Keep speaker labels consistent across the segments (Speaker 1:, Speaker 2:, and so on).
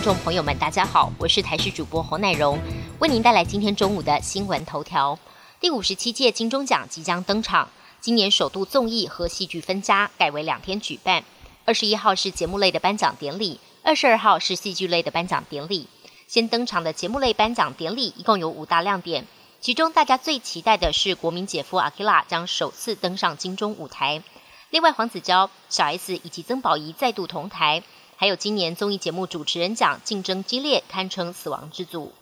Speaker 1: 听众朋友们，大家好，我是台视主播侯乃荣，为您带来今天中午的新闻头条。第五十七届金钟奖即将登场，今年首度综艺和戏剧分家，改为两天举办。二十一号是节目类的颁奖典礼，二十二号是戏剧类的颁奖典礼。先登场的节目类颁奖典礼一共有五大亮点，其中大家最期待的是国民姐夫阿基拉将首次登上金钟舞台。另外，黄子佼、小 S 以及曾宝仪再度同台。还有今年综艺节目主持人奖竞争激烈，堪称死亡之组。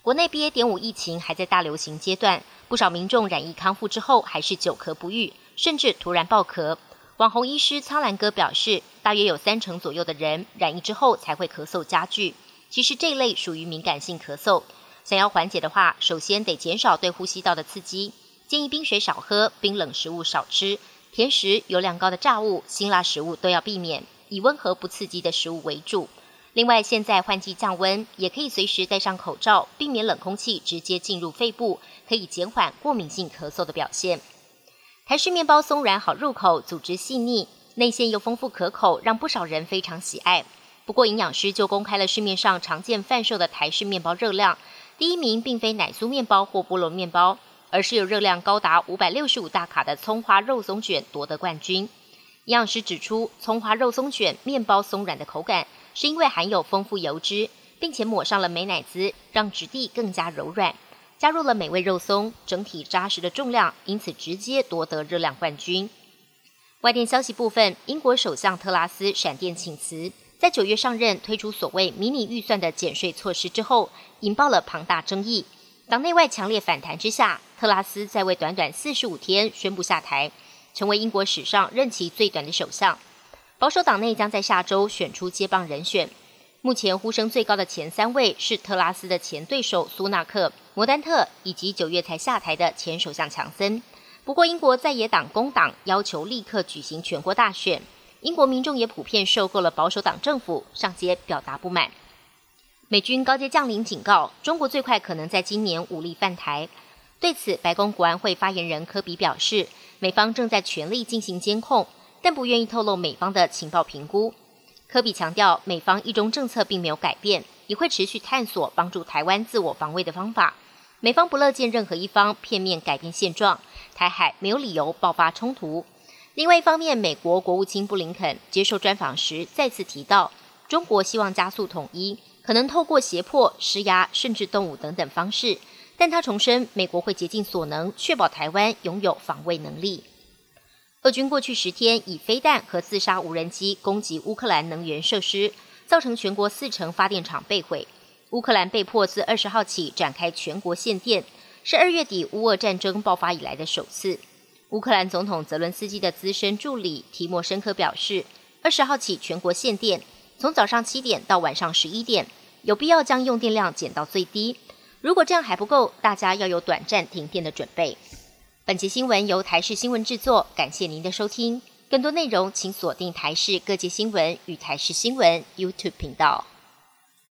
Speaker 1: 国内 BA. 点五疫情还在大流行阶段，不少民众染疫康复之后还是久咳不愈，甚至突然爆咳。网红医师苍兰哥表示，大约有三成左右的人染疫之后才会咳嗽加剧。其实这类属于敏感性咳嗽，想要缓解的话，首先得减少对呼吸道的刺激，建议冰水少喝，冰冷食物少吃，甜食、油量高的炸物、辛辣食物都要避免。以温和不刺激的食物为主。另外，现在换季降温，也可以随时戴上口罩，避免冷空气直接进入肺部，可以减缓过敏性咳嗽的表现。台式面包松软好入口，组织细腻，内馅又丰富可口，让不少人非常喜爱。不过，营养师就公开了市面上常见贩售的台式面包热量，第一名并非奶酥面包或菠萝面包，而是有热量高达五百六十五大卡的葱花肉松卷夺得冠军。营养师指出，葱花肉松卷面包松软的口感，是因为含有丰富油脂，并且抹上了美乃滋，让质地更加柔软。加入了美味肉松，整体扎实的重量，因此直接夺得热量冠军。外电消息部分，英国首相特拉斯闪电请辞，在九月上任推出所谓迷你预算的减税措施之后，引爆了庞大争议。党内外强烈反弹之下，特拉斯在位短短四十五天宣布下台。成为英国史上任期最短的首相。保守党内将在下周选出接棒人选。目前呼声最高的前三位是特拉斯的前对手苏纳克、摩丹特以及九月才下台的前首相强森。不过，英国在野党工党要求立刻举行全国大选。英国民众也普遍受够了保守党政府，上街表达不满。美军高阶将领警告，中国最快可能在今年武力犯台。对此，白宫国安会发言人科比表示。美方正在全力进行监控，但不愿意透露美方的情报评估。科比强调，美方一中政策并没有改变，也会持续探索帮助台湾自我防卫的方法。美方不乐见任何一方片面改变现状，台海没有理由爆发冲突。另外一方面，美国国务卿布林肯接受专访时再次提到，中国希望加速统一，可能透过胁迫、施压，甚至动武等等方式。但他重申，美国会竭尽所能确保台湾拥有防卫能力。俄军过去十天以飞弹和自杀无人机攻击乌克兰能源设施，造成全国四成发电厂被毁。乌克兰被迫自二十号起展开全国限电，是二月底乌俄战争爆发以来的首次。乌克兰总统泽伦斯基的资深助理提莫申科表示，二十号起全国限电，从早上七点到晚上十一点，有必要将用电量减到最低。如果这样还不够，大家要有短暂停电的准备。本节新闻由台视新闻制作，感谢您的收听。更多内容请锁定台视各界新闻与台视新闻 YouTube 频道。